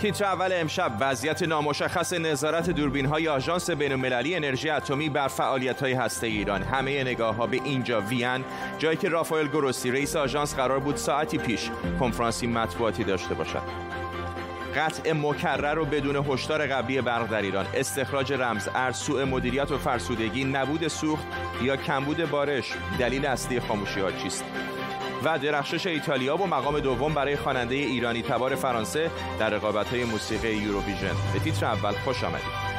تیتر اول امشب وضعیت نامشخص نظارت دوربین های آژانس بین‌المللی انرژی اتمی بر فعالیت های هسته ایران. همه نگاه ها به اینجا وین جایی که رافائل گروسی رئیس آژانس قرار بود ساعتی پیش کنفرانسی مطبوعاتی داشته باشد. قطع مکرر و بدون هشدار قبلی برق در ایران. استخراج رمز ارز مدیریت و فرسودگی نبود سوخت یا کمبود بارش. دلیل اصلی خاموشی ها چیست؟ و درخشش ایتالیا و مقام دوم برای خواننده ایرانی تبار فرانسه در های موسیقی یوروویژن به تیتر اول خوش آمدید.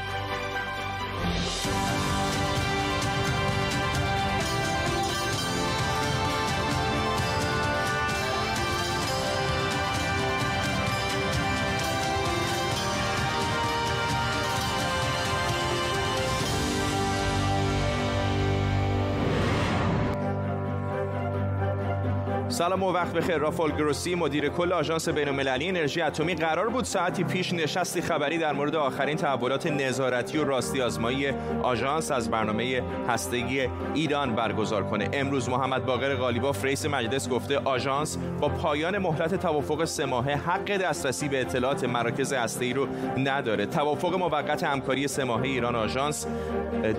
سلام و وقت بخیر. رافال گروسی مدیر کل آژانس بین‌المللی انرژی اتمی قرار بود ساعتی پیش نشستی خبری در مورد آخرین تحولات نظارتی و راستی آزمایی آژانس از برنامه هستگی ایران برگزار کنه. امروز محمد باقر غالیباف رئیس مجلس گفته آژانس با پایان مهلت توافق سه ماهه حق دسترسی به اطلاعات مراکز هسته‌ای رو نداره. توافق موقت همکاری سه ماهه ایران آژانس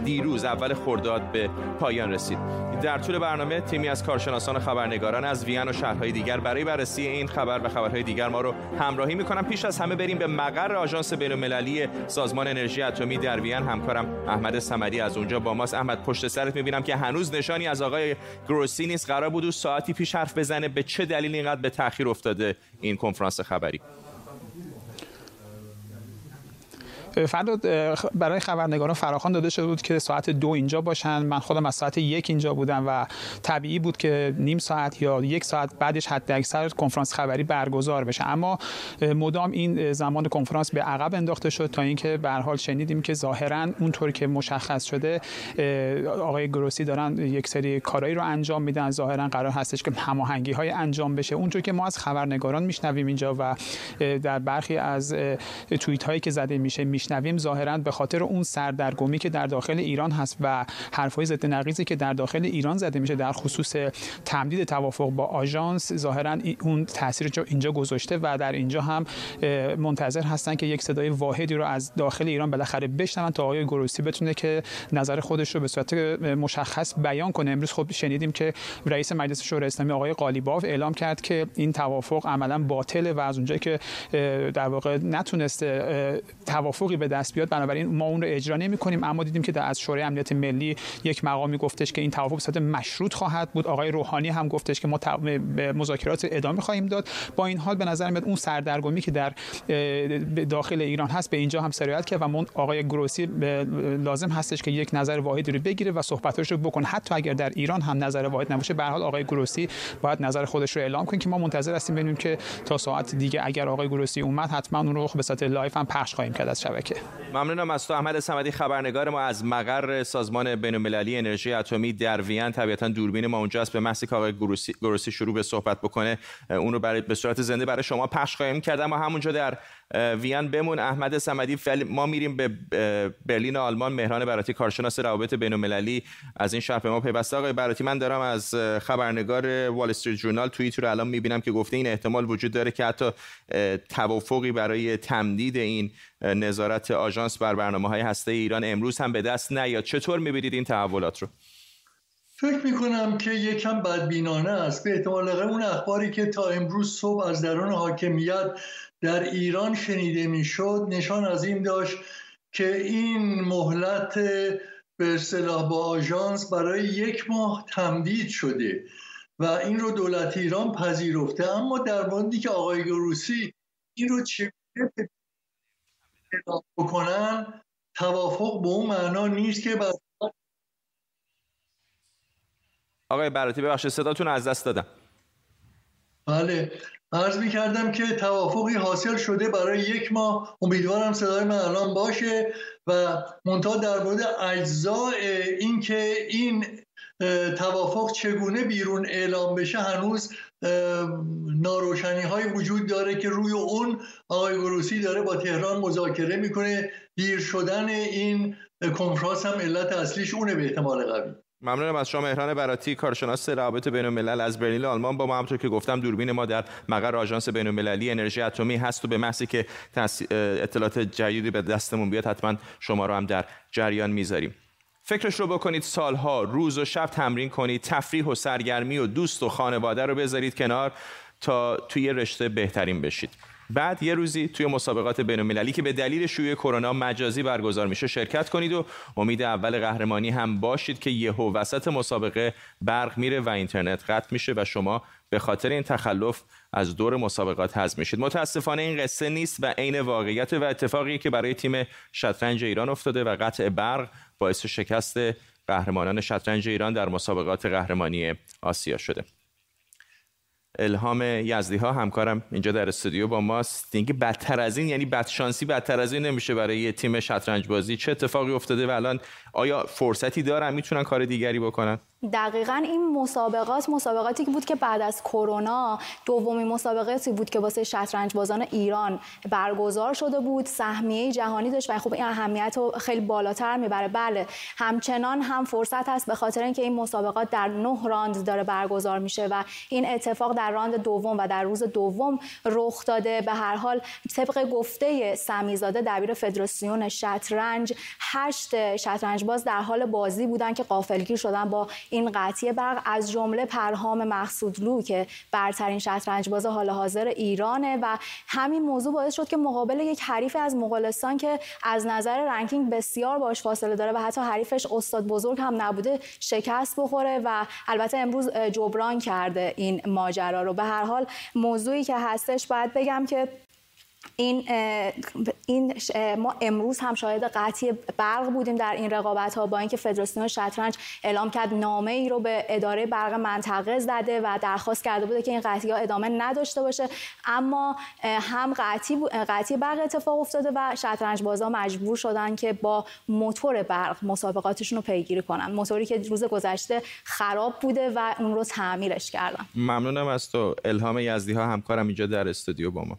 دیروز اول خرداد به پایان رسید. در طول برنامه تیمی از کارشناسان و خبرنگاران از وین و شهرهای دیگر برای بررسی این خبر و خبرهای دیگر ما رو همراهی می‌کنم پیش از همه بریم به مقر آژانس بین‌المللی سازمان انرژی اتمی در وین. همکارم احمد سمدی از اونجا با ماست. احمد پشت سرت می‌بینم که هنوز نشانی از آقای گروسی نیست. قرار بود ساعتی پیش حرف بزنه. به چه دلیل اینقدر به تاخیر افتاده این کنفرانس خبری؟ فردا برای خبرنگاران فراخوان داده شده بود که ساعت دو اینجا باشن. من خودم از ساعت یک اینجا بودم و طبیعی بود که نیم ساعت یا یک ساعت بعدش حد اکثر کنفرانس خبری برگزار بشه. اما مدام این زمان کنفرانس به عقب انداخته شد تا اینکه به حال شنیدیم که ظاهرا اونطور که مشخص شده آقای گروسی دارن یک سری کارایی رو انجام میدن. ظاهرا قرار هستش که هماهنگی های انجام بشه. اونطور که ما از خبرنگاران میشنویم اینجا و در برخی از توییت هایی که زده میشه میشنویم. ظاهرا به خاطر اون سردرگمی که در داخل ایران هست و حرفای ضد نقیزی که در داخل ایران زده میشه در خصوص تمدید توافق با آژانس ظاهرا اون تاثیر اینجا گذاشته و در اینجا هم منتظر هستن که یک صدای واحدی رو از داخل ایران بالاخره بشنون تا آقای گروسی بتونه که نظر خودش رو به صورت مشخص بیان کنه. امروز خب شنیدیم که رئیس مجلس شورای اسلامی آقای قالیباف اعلام کرد که این توافق عملا باطله و از اونجایی که در واقع نتونسته توافق حقوقی به دست بیاد بنابراین ما اون رو اجرا نمی کنیم اما دیدیم که از شورای امنیت ملی یک مقامی گفتش که این توافق صورت مشروط خواهد بود. آقای روحانی هم گفتش که ما به مذاکرات ادامه خواهیم داد. با این حال به نظر میاد اون سردرگمی که در داخل ایران هست به اینجا هم سرایت کرد و من آقای گروسی لازم هستش که یک نظر واحدی رو بگیره و صحبتش رو بکنه. حتی اگر در ایران هم نظر واحد نباشه به حال آقای گروسی باید نظر خودش رو اعلام کنه که ما منتظر هستیم ببینیم که تا ساعت دیگه اگر آقای گروسی اومد حتما اون رو به صورت live هم پخش خواهیم کرد از شبکه. ممنونم از تو احمد سمدی خبرنگار ما از مقر سازمان بین‌المللی انرژی اتمی در وین. طبیعتا دوربین ما اونجا است به محضی که آقای گروسی شروع به صحبت بکنه اون رو برای به صورت زنده برای شما پخش خواهیم کرد. اما همونجا در وین بمون. احمد سمدی ما میریم به برلین آلمان. مهران براتی کارشناس روابط بین‌المللی از این شهر به ما پیوسته. آقای براتی من دارم از خبرنگار وال استریت جورنال توییت رو الان می‌بینم که گفته این احتمال وجود داره که حتی توافقی برای تمدید این نظارت آژانس بر برنامه های هسته ایران امروز هم به دست نیاد. چطور می‌بینید این تحولات رو؟ فکر می‌کنم که یکم بدبینانه است. به احتمال اون اخباری که تا امروز صبح از درون حاکمیت در ایران شنیده می‌شد نشان از این داشت که این مهلت به اصطلاح با آژانس برای یک ماه تمدید شده و این رو دولت ایران پذیرفته. اما در موردی که آقای گروسی این رو چگونه بکنن توافق به اون معنا نیست که بعد آقای براتی ببخشید صداتون از دست دادم. بله عرض می کردم که توافقی حاصل شده برای یک ماه. امیدوارم صدای من الان باشه و منتها در مورد اجزاء اینکه این توافق چگونه بیرون اعلام بشه هنوز ناروشنی های وجود داره که روی اون آقای گروسی داره با تهران مذاکره می‌کنه. دیر شدن این کنفرانس هم علت اصلیش اونه به احتمال قوی. ممنونم از شما مهران براتی کارشناس روابط بین الملل از برلین آلمان. با ما همونطور که گفتم دوربین ما در مقر آژانس بین المللی انرژی اتمی هست و به محضی که اطلاعات جدیدی به دستمون بیاد حتما شما رو هم در جریان می‌ذاریم. فکرش رو بکنید سالها روز و شب تمرین کنید تفریح و سرگرمی و دوست و خانواده رو بذارید کنار تا توی رشته بهترین بشید. بعد یه روزی توی مسابقات بین‌المللی که به دلیل شیوع کرونا مجازی برگزار میشه شرکت کنید و امید اول قهرمانی هم باشید که یهو وسط مسابقه برق میره و اینترنت قطع میشه و شما به خاطر این تخلف از دور مسابقات حذف میشید. متاسفانه این قصه نیست و عین واقعیت و اتفاقی که برای تیم شطرنج ایران افتاده و قطع برق باعث شکست قهرمانان شطرنج ایران در مسابقات قهرمانی آسیا شده. الهام یزدی ها همکارم اینجا در استودیو با ماست. اینکه بدتر از این یعنی بدشانسی بدتر از این نمیشه برای یه تیم شطرنج بازی. چه اتفاقی افتاده و الان آیا فرصتی دارن می‌تونن کار دیگری بکنن؟ دقیقا این مسابقات مسابقاتی بود که بعد از کرونا دومین مسابقاتی بود که واسه شطرنج بازان ایران برگزار شده بود. سهمیه جهانی داشت و خب این اهمیت رو خیلی بالاتر می‌بره. بله همچنان هم فرصت هست به خاطر اینکه این مسابقات در نه راند داره برگزار میشه و این اتفاق در راند دوم و در روز دوم رخ داده. به هر حال طبق گفته سمیزاده دبیر فدراسیون شطرنج هشت شطرنج باز در حال بازی بودن که قافلگیر شدن با این قطعی برق از جمله پرهام مقصودلو که برترین شطرنج باز حال حاضر ایرانه و همین موضوع باعث شد که مقابل یک حریف از مغولستان که از نظر رنکینگ بسیار باش فاصله داره و حتی حریفش استاد بزرگ هم نبوده شکست بخوره و البته امروز جبران کرده این ماجرا رو. به هر حال موضوعی که هستش باید بگم که این این ما امروز هم شاهد قطعی برق بودیم در این رقابت ها با اینکه فدراسیون شطرنج اعلام کرد نامه ای رو به اداره برق منطقه زده و درخواست کرده بوده که این قطعی ها ادامه نداشته باشه. اما هم قطعی قطعی برق اتفاق افتاده و شطرنج بازا مجبور شدن که با موتور برق مسابقاتشون رو پیگیری کنن. موتوری که روز گذشته خراب بوده و اون رو تعمیرش کردن. ممنونم از تو. الهام یزدی ها همکارم اینجا در استودیو با ما.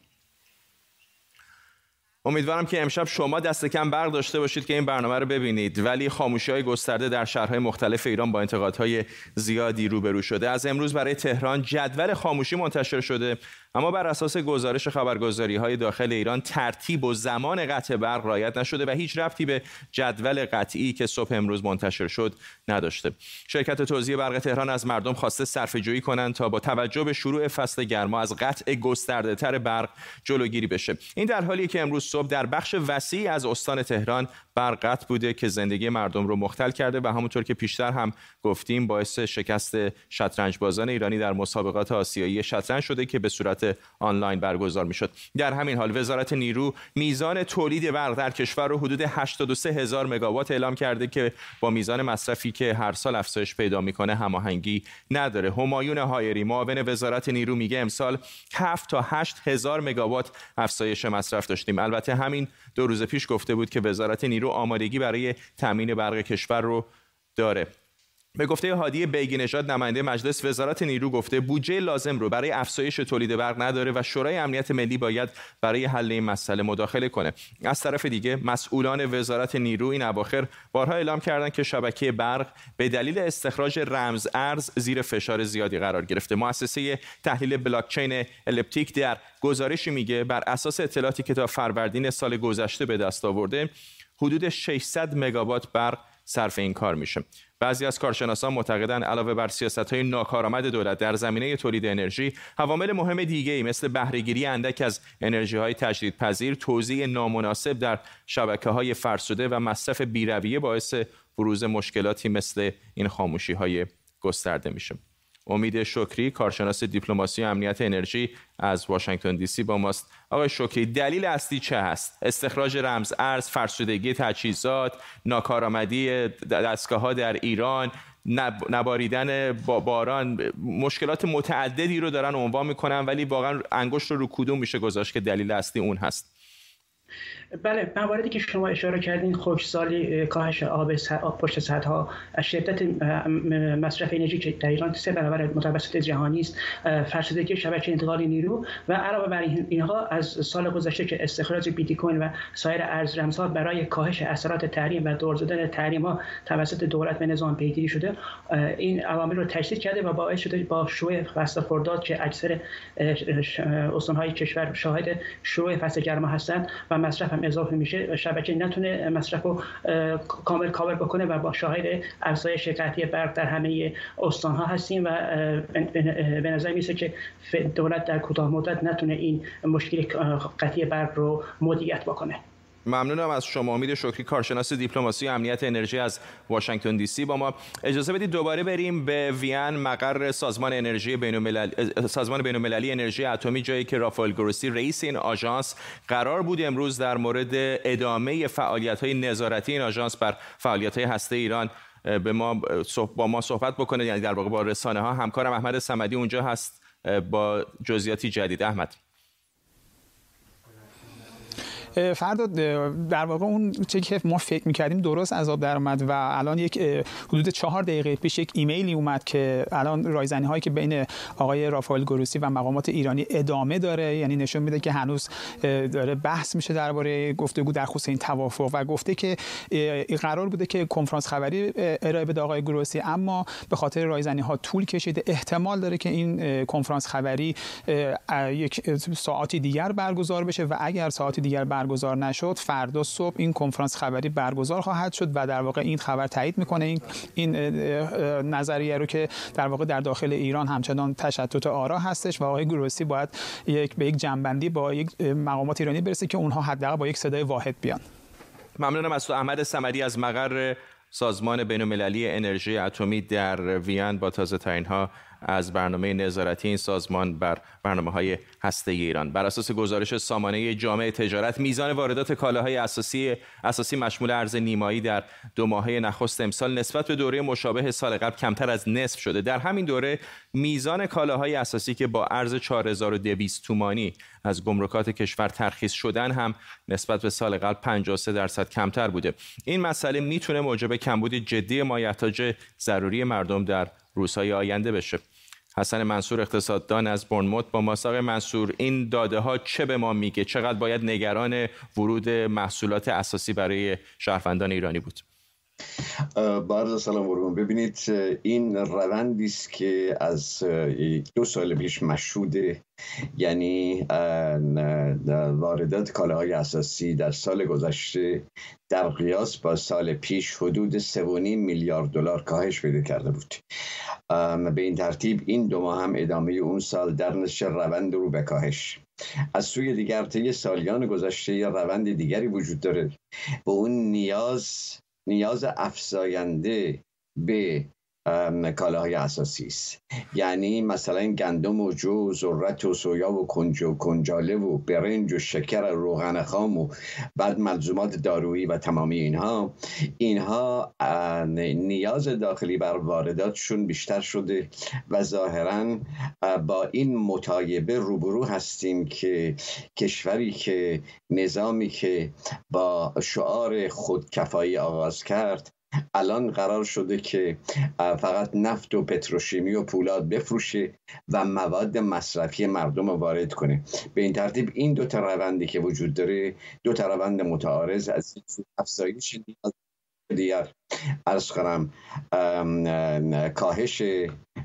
امیدوارم که امشب شما دست کم برق داشته باشید که این برنامه رو ببینید. ولی خاموشی های گسترده در شهرهای مختلف ایران با انتقادهای زیادی روبرو شده. از امروز برای تهران جدول خاموشی منتشر شده. اما بر اساس گزارش خبرگزاری های داخل ایران ترتیب و زمان قطع برق رعایت نشده و هیچ ربطی به جدول قطعی که صبح امروز منتشر شد نداشته. شرکت توزیع برق تهران از مردم خواسته صرفه جویی کنند تا با توجه به شروع فصل گرما از قطع گسترده تر برق جلوگیری بشه. این در حالی که امروز صبح در بخش وسیعی از استان تهران برق قطع بوده که زندگی مردم رو مختل کرده و همونطور که پیشتر هم گفتیم باعث شکست شطرنج بازان ایرانی در مسابقات آسیایی شطرنج شده که به صورت آنلاین برگزار می‌شد. در همین حال وزارت نیرو میزان تولید برق در کشور رو حدود 83 هزار مگاوات اعلام کرده که با میزان مصرفی که هر سال افزایش پیدا می‌کنه هماهنگی نداره. همایون هایری معاون وزارت نیرو میگه امسال 7 تا 8 هزار مگاوات افزایش مصرف داشتیم. البته همین دو روز پیش گفته بود که وزارت نیرو آمادگی برای تامین برق کشور رو داره. به گفته هادی بیگی نژاد نماینده مجلس وزارت نیرو گفته بودجه لازم رو برای افزایش تولید برق نداره و شورای امنیت ملی باید برای حل این مسئله مداخله کنه. از طرف دیگه مسئولان وزارت نیرو این اواخر بارها اعلام کردند که شبکه برق به دلیل استخراج رمز ارز زیر فشار زیادی قرار گرفته. مؤسسه تحلیل بلاکچین الپتیک در گزارشی میگه بر اساس اطلاعاتی که تا فروردین سال گذشته به دست آورده حدود 600 مگاوات برق صرف این کار میشه. بعضی از کارشناسان معتقدند علاوه بر های ناکارآمد دولت در زمینه تولید انرژی عوامل مهم دیگه ای مثل بهرهگیری اندک از انرژی های تجدیدپذیر توزیع نامناسب در شبکه های فرسوده و مصرف بیرویه باعث بروز مشکلاتی مثل این خاموشی های گسترده میشه. امید شکری کارشناس دیپلماسی و امنیت انرژی از واشنگتن دی سی با ماست. آقای شکری دلیل اصلی چه هست؟ استخراج رمز ارز فرسودگی تجهیزات ناکارآمدی دستگاه ها در ایران نباریدن باران مشکلات متعددی رو دارن عنوان می‌کنن ولی واقعا انگشت رو رو کدوم میشه گذاشت که دلیل اصلی اون هست؟ بله مواردی که شما اشاره کردین خشکسالی کاهش آب, آب پشت سدها شدت مصرف انرژی که در ایران سه برابر متوسط جهانی است فرسودگی شبکه انتقال نیرو و علاوه بر اینها از سال گذشته که استخراج بیت کوین و سایر ارز رمزها برای کاهش اثرات تحریم و دور زدن تحریم ها توسط دولت به نظام پیگیری شده این عوامل رو تشدید کرده و باعث شده با شروع فصل خرداد که اکثر استانهای کشور شاهد شروع فصل گرما هستند و مصرف اضافه میشه شبکه نتونه مصرف رو کامل کاور بکنه و با شاهد افزایش قطعی برق در همه استانها هستیم و به نظر میسه که دولت در کوتاه مدت نتونه این مشکل قطعی برق رو مدیریت بکنه. ممنونم از شما امید شکری کارشناس دیپلماسی امنیت انرژی از واشنگتن دی سی با ما. اجازه بدید دوباره بریم به وین مقر سازمان انرژی بین سازمان بین المللی انرژی اتمی جایی که رافائل گروسی رئیس این آژانس قرار بود امروز در مورد ادامه فعالیت های نظارتی این آژانس بر فعالیت های هسته ایران به ما با ما صحبت بکنه. یعنی در واقع با رسانه ها همکارم احمد صمدی اونجا هست با جزئیاتی جدید. احمد. فردا در واقع اون چیزی که ما فکر می‌کردیم درست عذاب در اومد و الان یک حدود چهار دقیقه پیش یک ایمیلی اومد که الان رایزنی هایی که بین آقای رافائل گروسی و مقامات ایرانی ادامه داره. یعنی نشون میده که هنوز داره بحث میشه درباره گفتگو در خصوص این توافق و گفته که قرار بوده که کنفرانس خبری ارائه بده آقای گروسی. اما به خاطر رایزنی ها طول کشیده احتمال داره که این کنفرانس خبری یک ساعتی دیگر برگزار بشه و اگر ساعتی دیگر برگزار نشد فردا صبح این کنفرانس خبری برگزار خواهد شد و در واقع این خبر تایید می‌کنه. این این نظریه رو که در واقع در داخل ایران همچنان تشتت آرا هستش و آقای گروسی باید یک به یک جنبندی با یک مقامات ایرانی برسه که اونها حداقل با یک صدای واحد بیان. ممنونم از تو احمد سمدی از مقر سازمان بین المللی انرژی اتمی در وین با تازه ترین ها از برنامه نظارتی این سازمان بر برنامه های هسته ایران. بر اساس گزارش سامانه جامعه تجارت میزان واردات کالاهای اساسی اساسی مشمول ارز نیمایی در دو ماهه نخست امسال نسبت به دوره مشابه سال قبل کمتر از نصف شده. در همین دوره میزان کالاهای اساسی که با ارز 4200 تومانی از گمرکات کشور ترخیص شدن هم نسبت به سال قبل 53 درصد کمتر بوده. این مسئله می‌تونه موجب کمبود جدی مایحتاج ضروری مردم در روزهای آینده بشه. حسن منصور اقتصاددان از برنموت با ماساق منصور این داده ها چه به ما میگه؟ چقدر باید نگران ورود محصولات اساسی برای شهروندان ایرانی بود؟ با سلام قربان ببینید این روندی است که از دو سال پیش مشهوده. یعنی واردات کالاهای اساسی در سال گذشته در قیاس با سال پیش حدود 3.5 میلیارد دلار کاهش پیدا کرده بود. به این ترتیب این دو ماه هم ادامه اون سال در نشه روند رو به کاهش. از سوی دیگر طی سالیان گذشته یه روند دیگری وجود داره. به اون نیاز نیاز افزاینده به کالاهای اساسی است. یعنی مثلا گندم و جو ذرت و سویا و کنج و کنجاله و برنج و شکر و روغن خام و بعد ملزومات دارویی و تمامی اینها. اینها نیاز داخلی بر وارداتشون بیشتر شده و ظاهرا با این مطایبه روبرو هستیم که کشوری که نظامی که با شعار خودکفایی آغاز کرد الان قرار شده که فقط نفت و پتروشیمی و پولاد بفروشه و مواد مصرفی مردم رو وارد کنه. به این ترتیب این دو تا روندی که وجود داره دو تا روند متعارض از افزایش نیاز دیگر ارز کنم کاهش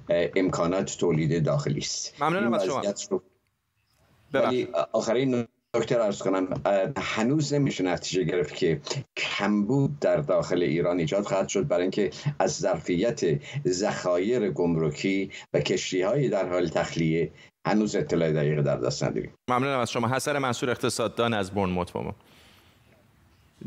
امکانات تولید داخلی است. ممنونم از شما. ولی آخرین دکتر ارز کنم هنوز نمیشه نتیجه گرفت که کمبود در داخل ایران ایجاد خواهد شد برای اینکه از ظرفیت ذخایر گمرکی و کشتی های در حال تخلیه هنوز اطلاع دقیق در دست نداریم. ممنونم از شما. حسن منصور اقتصاددان از برنموت با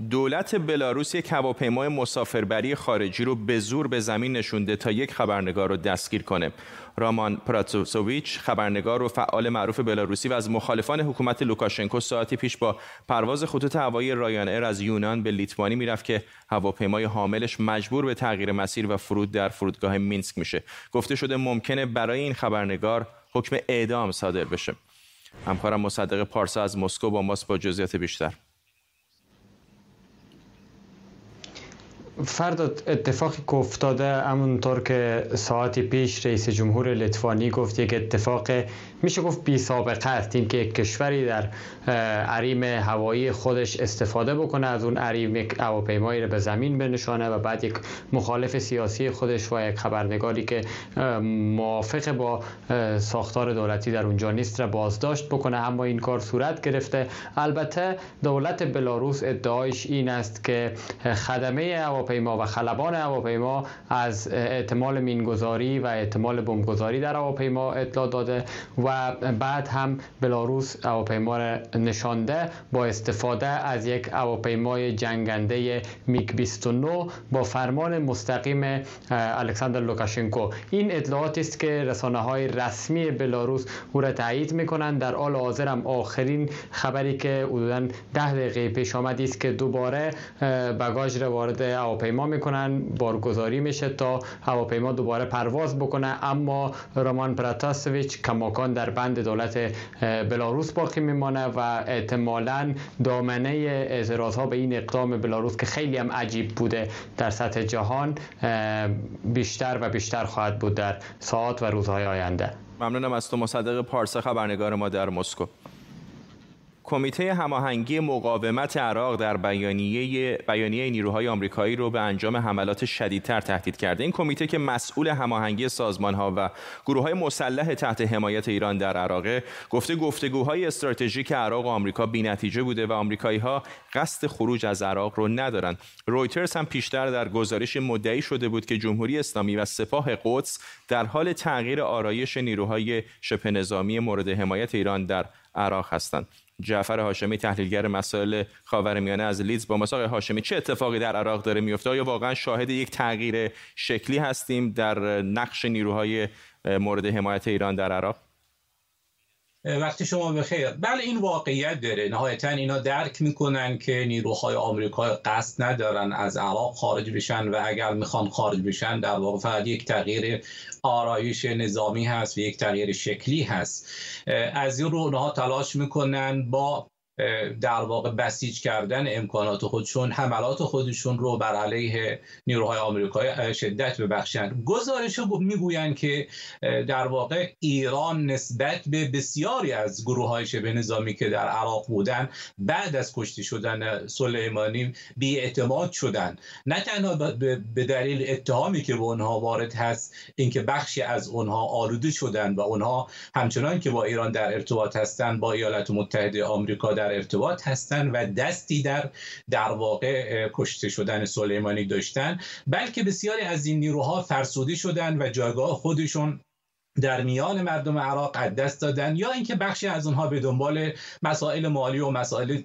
دولت بلاروس یک هواپیمای مسافربری خارجی رو به زور به زمین نشونده تا یک خبرنگار رو دستگیر کنه. رامان پراتوسوویچ خبرنگار و فعال معروف بلاروسی و از مخالفان حکومت لوکاشنکو ساعتی پیش با پرواز خطوط هوایی رایان ایر از یونان به لیتوانی می‌رفت که هواپیمای حاملش مجبور به تغییر مسیر و فرود در فرودگاه مینسک میشه. گفته شده ممکنه برای این خبرنگار حکم اعدام صادر بشه. همکارم مصدق پارسا از مسکو با ماست با جزئیات بیشتر فرد اتفاقی که افتاده همونطور که ساعتی پیش رئیس جمهور لطفانی گفت یک اتفاق میشه گفت بی سابقه است. این که یک کشوری در عریم هوایی خودش استفاده بکنه از اون عریم هواپیمایی رو به زمین بنشانه و بعد یک مخالف سیاسی خودش و یک خبرنگاری که موافق با ساختار دولتی در اونجا نیست را بازداشت بکنه. اما این کار صورت گرفته. البته دولت بلاروس ادعایش این است که خدمه هواپیما و خلبان هواپیما از احتمال مینگذاری و احتمال بمبگذاری در هواپیما اطلاع داده و بعد هم بلاروس هواپیما را نشانده با استفاده از یک هواپیمای جنگنده میگ 29 با فرمان مستقیم الکساندر لوکاشنکو. این اطلاعات است که رسانه های رسمی بلاروس او را تایید می‌کنند. در حال حاضر هم آخرین خبری که حدودا ده دقیقه پیش آمدی است که دوباره بگاج را وارد هواپیما می‌کنن بارگذاری میشه تا هواپیما دوباره پرواز بکنه. اما رومان پراتاسویچ کماکان در بند دولت بلاروس باقی میمانه و احتمالا دامنه اعتراض ها به این اقدام بلاروس که خیلی هم عجیب بوده در سطح جهان بیشتر و بیشتر خواهد بود در ساعت و روزهای آینده. ممنونم از تو مصدق پارسا خبرنگار ما در مسکو. کمیته هماهنگی مقاومت عراق در بیانیه بیانیه نیروهای آمریکایی رو به انجام حملات شدیدتر تهدید کرده. این کمیته که مسئول هماهنگی ها و گروه های مسلح تحت حمایت ایران در عراق گفته گفتگوهای استراتژیک عراق و آمریکا بی‌نتیجه بوده و آمریکایی ها قصد خروج از عراق رو ندارند رویترز هم پیشتر در گزارش مدعی شده بود که جمهوری اسلامی و سپاه قدس در حال تغییر آرایش نیروهای شبه نظامی مورد حمایت ایران در عراق هستند. جعفر هاشمی تحلیلگر مسائل خاورمیانه از لیدز با مساق هاشمی چه اتفاقی در عراق داره میفته؟ یا واقعا شاهد یک تغییر شکلی هستیم در نقش نیروهای مورد حمایت ایران در عراق؟ وقتی شما بخیر بله این واقعیت داره. نهایتا اینا درک می‌کنن که نیروهای آمریکا قصد ندارن از عراق خارج بشن و اگر می‌خوان خارج بشن در واقع فقط یک تغییر آرایش نظامی هست و یک تغییر شکلی هست. از این رو اونها تلاش می‌کنن با در واقع بسیج کردن امکانات خودشون حملات خودشون رو بر علیه نیروهای آمریکایی شدت ببخشند گزارش می‌گویند که در واقع ایران نسبت به بسیاری از گروه های شبه نظامی که در عراق بودن بعد از کشته شدن سلیمانی بی اعتماد شدن. نه تنها به دلیل اتهامی که به اونها وارد هست اینکه بخشی از اونها آلوده شدن و اونها همچنان که با ایران در ارتباط هستند با ایالات متحده آمریکا در ارتباط هستند و دستی در در واقع کشته شدن سلیمانی داشتن بلکه بسیاری از این نیروها فرسوده شدن و جایگاه خودشون در میان مردم عراق دست دادن یا اینکه بخشی از اونها به دنبال مسائل مالی و مسائل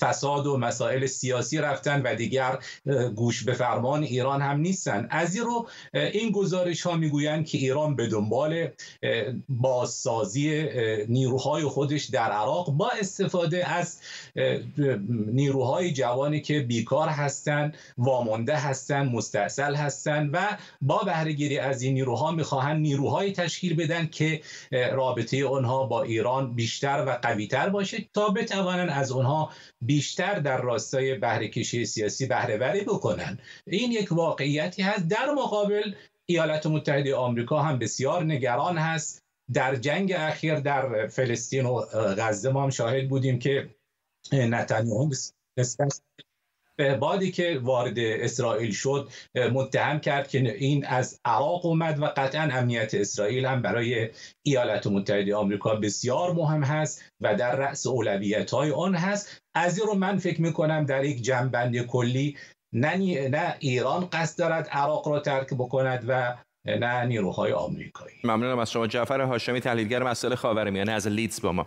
فساد و مسائل سیاسی رفتن و دیگر گوش به فرمان ایران هم نیستن. از این رو این گزارش ها می‌گویند که ایران به دنبال بازسازی نیروهای خودش در عراق با استفاده از نیروهای جوانی که بیکار هستند وامانده هستند مستاصل هستند و با بهرهگیری از این نیروها می‌خواهند نیروهای تشکیل بدن که رابطه آنها با ایران بیشتر و قویتر باشه تا بتوانند از آنها بیشتر در راستای بهره کشی سیاسی بهره وری بکنن. این یک واقعیتی هست. در مقابل ایالات متحده آمریکا هم بسیار نگران هست. در جنگ اخیر در فلسطین و غزه ما هم شاهد بودیم که نتانیاهو بادی که وارد اسرائیل شد متهم کرد که این از عراق اومد و قطعا امنیت اسرائیل هم برای ایالات متحده آمریکا بسیار مهم هست و در رأس اولویت های آن هست. از این رو من فکر می‌کنم در یک جنبند کلی نه, نه ایران قصد دارد عراق را ترک بکند و نه نیروهای آمریکایی. ممنونم از شما. جعفر هاشمی تحلیلگر مسائل خاورمیانه از لیدز با ما.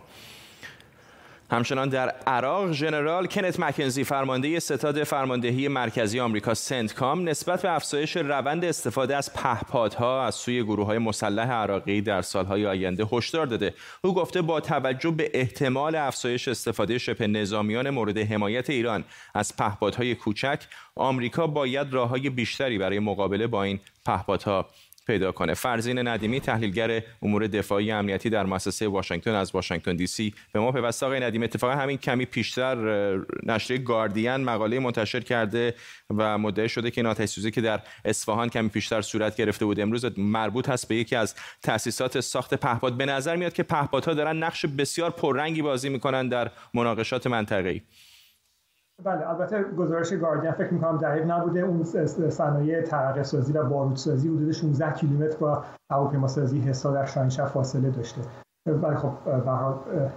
همچنان در عراق ژنرال کنت مکنزی فرمانده ستاد فرماندهی مرکزی آمریکا سنتکام نسبت به افزایش روند استفاده از پهپادها از سوی گروه های مسلح عراقی در سالهای آینده هشدار داده. او گفته با توجه به احتمال افزایش استفاده شبه نظامیان مورد حمایت ایران از پهپادهای کوچک آمریکا باید راههای بیشتری برای مقابله با این پهپادها پیدا کنه. فرزین ندیمی تحلیلگر امور دفاعی امنیتی در مؤسسه واشنگتن از واشنگتن دی سی به ما پیوسته. آقای ندیمی اتفاقا همین کمی پیشتر نشریه گاردین مقاله منتشر کرده و مدعی شده که این که در اصفهان کمی پیشتر صورت گرفته بود امروز مربوط هست به یکی از تاسیسات ساخت پهپاد. به نظر میاد که پهپادها دارن نقش بسیار پررنگی بازی می‌کنن در مناقشات منطقه‌ای. بله البته گزارش گاردین فکر می‌کنم دقیق نبوده. اون صنایع ترقه سازی و بارودسازی حدود 16 کیلومتر با هواپیما سازی حسا در شاهینشهر فاصله داشته. ولی خب به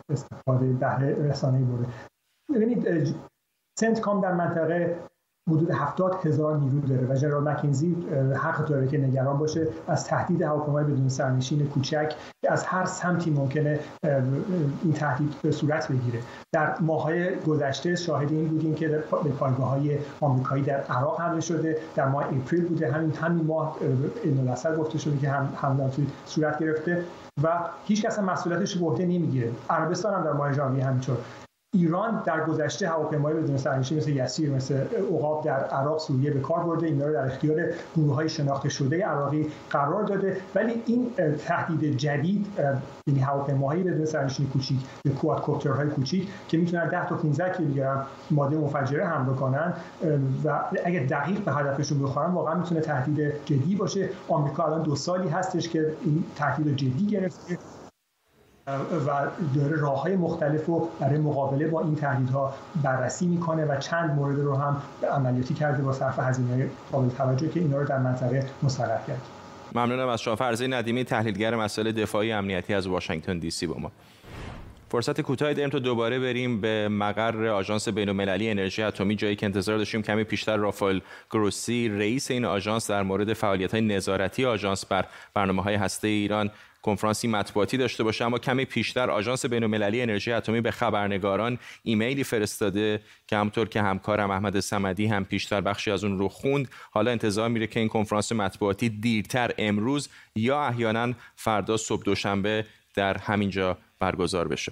استفاده بهره رسانه‌ای بوده. ببینید سنت در منطقه حدود 70 هزار نیرو داره و جنرال مکینزی حق داره که نگران باشه. از تهدید هواپیمای بدون سرنشین کوچک از هر سمتی ممکنه این تهدید به صورت بگیره. در ماهای گذشته شاهد این بودیم که به پایگاه های آمریکایی در عراق حمله شده. در ماه اپریل بوده. همین همین ماه این گفته شده که هم حمله صورت گرفته و هیچ کس مسئولیتش به عهده نمی‌گیره. عربستان هم در ماه ژانویه همینطور. ایران در گذشته هواپیمای بدون سرنشین مثل یسیر مثل عقاب در عراق سوریه به کار برده. اینا رو در اختیار گروه های شناخته شده عراقی قرار داده. ولی این تهدید جدید یعنی هواپیماهایی بدون سرنشین کوچیک به کوادکوپترهای کوچیک که می‌تونن 10 تا 15 کیلوگرم ماده منفجره حمل کنن و اگر دقیق به هدفشون بخورن واقعا می‌تونه تهدید جدی باشه. آمریکا الان دو سالی هستش که این تهدید جدی گرفته. و داره راه های مختلف رو برای مقابله با این تهدیدها بررسی می‌کنه و چند مورد رو هم عملیاتی کرده با صرف هزینه قابل توجه که اینا رو در منطقه مستقر کرد. ممنونم از شما. فرزی ندیمی تحلیلگر مسائل دفاعی امنیتی از واشنگتن دی سی با ما. فرصت کوتاهی داریم تا دوباره بریم به مقر آژانس بین‌المللی انرژی اتمی جایی که انتظار داشتیم کمی پیشتر رافائل گروسی رئیس این آژانس در مورد فعالیت‌های نظارتی آژانس بر برنامه‌های هسته ایران کنفرانسی مطبوعاتی داشته باشه اما کمی پیشتر آژانس بین‌المللی انرژی اتمی به خبرنگاران ایمیلی فرستاده که همطور که همکارم احمد سمدی هم پیشتر بخشی از اون رو خوند حالا انتظار میره که این کنفرانس مطبوعاتی دیرتر امروز یا احیانا فردا صبح دوشنبه در همینجا برگزار بشه.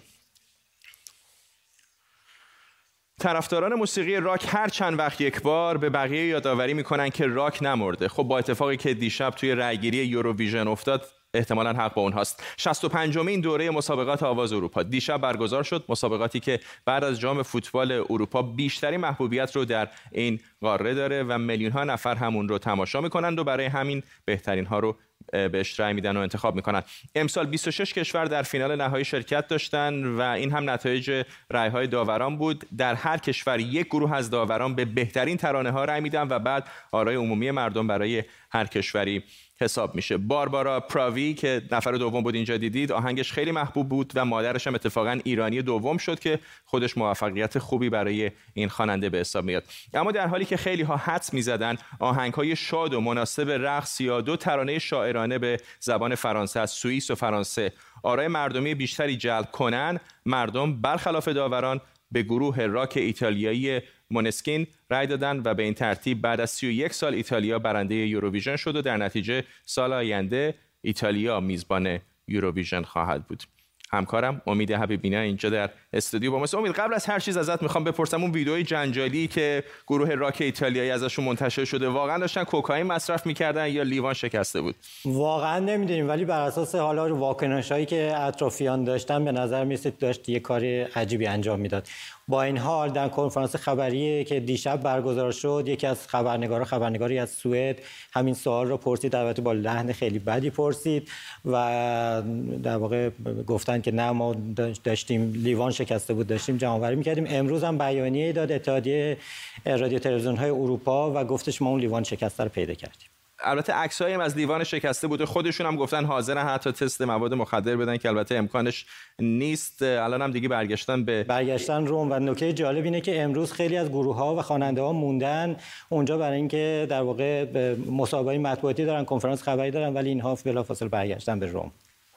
طرفداران موسیقی راک هر چند وقت یک بار به بقیه یادآوری می‌کنن که راک نمرده. خب با اتفاقی که دیشب توی رأیگیری یوروویژن افتاد احتمالا حق با اونهاست. 65 این دوره مسابقات آواز اروپا. دیشب برگزار شد مسابقاتی که بعد از جام فوتبال اروپا بیشتری محبوبیت رو در این قاره داره و میلیون ها نفر همون رو تماشا می‌کنند و برای همین بهترین ها رو بهش رأی میدن و انتخاب می‌کنن. امسال 26 کشور در فینال نهایی شرکت داشتن و این هم نتایج رأی های داوران بود. در هر کشور یک گروه از داوران به بهترین ترانه ها رأی میدن و بعد آرای عمومی مردم برای هر کشوری حساب میشه. باربارا پراوی که نفر دوم بود اینجا دیدید آهنگش خیلی محبوب بود و مادرش هم اتفاقا ایرانی دوم شد که خودش موفقیت خوبی برای این خواننده به حساب میاد. اما در حالی که خیلی ها حدس می‌زدن آهنگ های شاد و مناسب رقص یا دو ترانه شاعرانه به زبان فرانسه از سوئیس و فرانسه آرای مردمی بیشتری جلب کنن مردم برخلاف داوران به گروه راک ایتالیایی مونسکین رای دادن و به این ترتیب بعد از 31 سال ایتالیا برنده یوروویژن شد و در نتیجه سال آینده ایتالیا میزبان یوروویژن خواهد بود. همکارم امید حبیبینا اینجا در استودیو با ما امید قبل از هر چیز ازت می‌خوام بپرسم اون ویدیوی جنجالی که گروه راک ایتالیایی ازشون منتشر شده واقعا داشتن کوکائین مصرف می‌کردن یا لیوان شکسته بود؟ واقعا نمی‌دونیم ولی بر اساس حالا واکنش هایی که اطرافیان داشتن به نظر میسید داشت یه کاری عجیبی انجام می‌داد. با این حال در کنفرانس خبری که دیشب برگزار شد یکی از خبرنگارا خبرنگاری از سوئد همین سوال رو پرسید. البته با لحن خیلی بدی پرسید و در واقع گفتن که نه ما داشتیم لیوان شکسته بود داشتیم جمعآوری می‌کردیم. امروز هم بیانیه داد اتحادیه رادیو تلویزیون های اروپا و گفتش ما اون لیوان شکسته رو پیدا کردیم. البته عکسایی هم از لیوان شکسته بوده. خودشون هم گفتن حاضرن حتی تست مواد مخدر بدن که البته امکانش نیست. الان هم دیگه برگشتن به برگشتن روم و نکته جالب اینه که امروز خیلی از گروه ها و خواننده ها موندن. اونجا برای اینکه در واقع مسابقه مطبوعاتی دارن کنفرانس خبری دارن ولی اینها بلافاصله برگشتن به روم.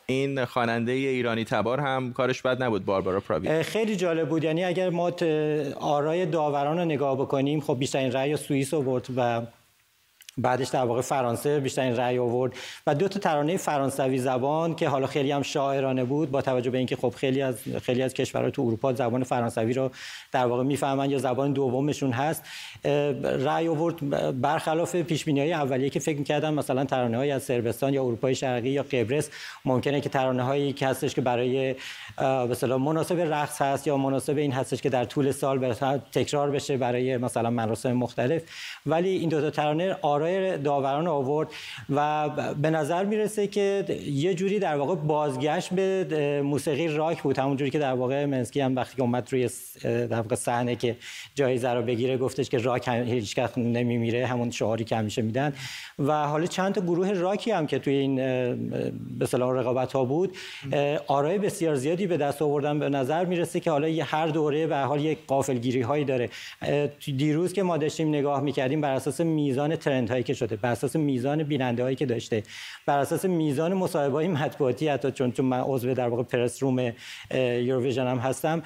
این خواننده ایرانی تبار هم کارش بد نبود باربارا پراوی خیلی جالب بود. یعنی اگر ما آرای داوران رو نگاه بکنیم خب بیشترین رأی سوئیس رو برد و بعدش در واقع فرانسه بیشترین رأی آورد. و دو تا ترانه فرانسوی زبان که حالا خیلی هم شاعرانه بود با توجه به اینکه خب خیلی از خیلی از کشورها تو اروپا زبان فرانسوی رو در واقع می‌فهمن یا زبان دومشون هست. رأی آورد برخلاف پیش های اولیه که فکر می‌کردم مثلا ترانه های از سربستان یا اروپای شرقی یا قبرس ممکنه که ترانه هایی که هستش که برای به مناسب رقص هست یا مناسب این هستش که در طول سال تکرار بشه برای مثلا مراسم مختلف. ولی این دو تا ترانه آرای داوران آورد و به نظر می‌رسه که یه جوری در واقع بازگشت به موسیقی راک بود. همونجوری که در واقع منسکی هم وقتی اومد روی در واقع صحنه که جایزه رو بگیره گفتش که راک هیچ وقت نمیمیره همون شعاری که همیشه میدن. و حالا چند تا گروه راکی هم که توی این به اصطلاح رقابت ها بود آرای بسیار زیادی به دست آوردن. به نظر می‌رسه که حالا هر دوره به حال یک قافلگیری هایی داره دیروز که ما داشتیم نگاه می‌کردیم بر اساس میزان ترند هایی که شده بر اساس میزان بیننده هایی که داشته بر اساس میزان مصاحبه های مطبوعاتی حتی چون چون من عضو در واقع پرس روم یوروویژن هم هستم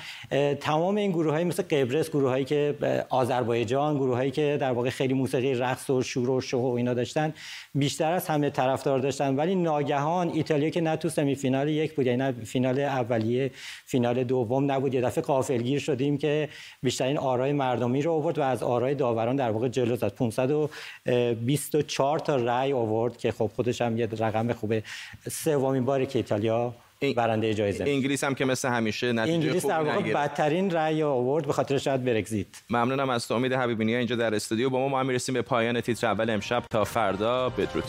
تمام این گروه های مثل قبرس گروه هایی که آذربایجان گروه هایی که در واقع خیلی موسیقی رقص و شور و شو و اینا داشتن بیشتر از همه طرفدار داشتن. ولی ناگهان ایتالیا که نه تو سمی فینال یک بود یعنی نه فینال اولیه فینال دوم نبود یه دفعه قافلگیر شدیم که بیشترین آرای مردمی رو آورد و از آرای داوران در واقع جلو زد. 524 تا رأی آورد که خب خودش هم یه رقم خوبه. سومین باری که ایتالیا برنده جایزه. انگلیس هم که مثل همیشه نتیجه انگلیس در واقع بدترین رأی آورد به خاطر شاید برگزیت. ممنونم از تو امید حبیبی اینجا در استودیو. با ما ما می‌رسیم به پایان تیتر اول امشب. تا فردا بدرود.